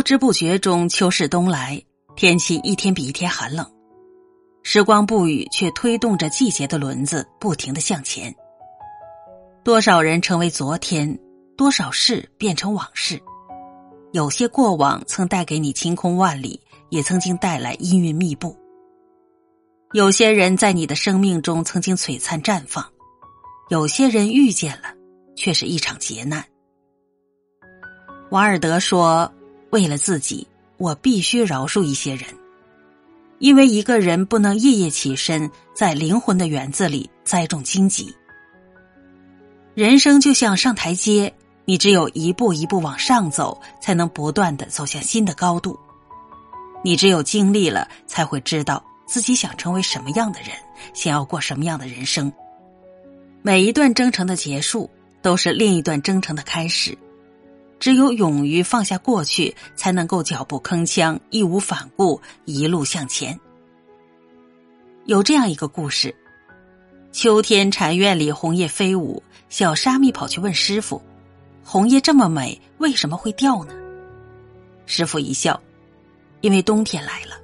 不知不觉中，秋势东来，天气一天比一天寒冷。时光不语，却推动着季节的轮子，不停的向前。多少人成为昨天，多少事变成往事。有些过往曾带给你晴空万里，也曾经带来阴云密布。有些人在你的生命中曾经璀璨绽放，有些人遇见了，却是一场劫难。瓦尔德说：“为了自己，我必须饶恕一些人。”因为一个人不能夜夜起身，在灵魂的园子里栽种荆棘。人生就像上台阶，你只有一步一步往上走，才能不断的走向新的高度。你只有经历了，才会知道自己想成为什么样的人，想要过什么样的人生。每一段征程的结束，都是另一段征程的开始。只有勇于放下过去，才能够脚步铿锵、义无反顾，一路向前。有这样一个故事：秋天禅院里红叶飞舞，小沙弥跑去问师傅：“红叶这么美，为什么会掉呢？”师傅一笑：“因为冬天来了，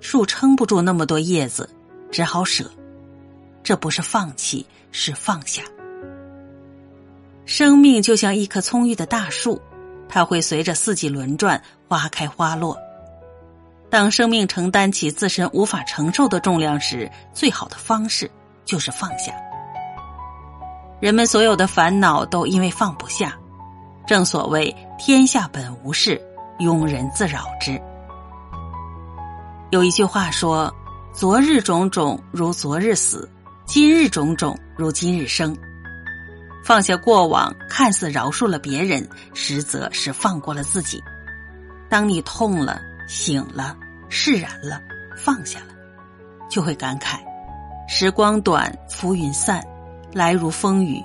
树撑不住那么多叶子，只好舍。这不是放弃，是放下。”生命就像一棵葱郁的大树，它会随着四季轮转，花开花落。当生命承担起自身无法承受的重量时，最好的方式就是放下。人们所有的烦恼都因为放不下。正所谓“天下本无事，庸人自扰之”。有一句话说：“昨日种种如昨日死，今日种种如今日生。”放下过往，看似饶恕了别人，实则是放过了自己。当你痛了、醒了、释然了、放下了，就会感慨：时光短，浮云散，来如风雨，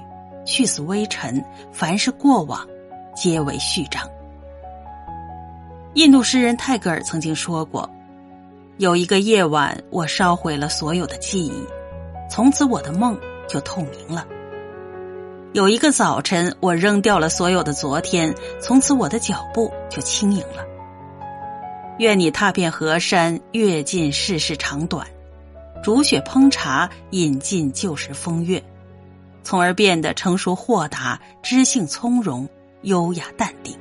去似微尘。凡是过往，皆为序章。印度诗人泰戈尔曾经说过：“有一个夜晚，我烧毁了所有的记忆，从此我的梦就透明了。”有一个早晨，我扔掉了所有的昨天，从此我的脚步就轻盈了。愿你踏遍河山，阅尽世事长短，煮雪烹茶，饮尽旧时风月，从而变得成熟豁达、知性从容、优雅淡定。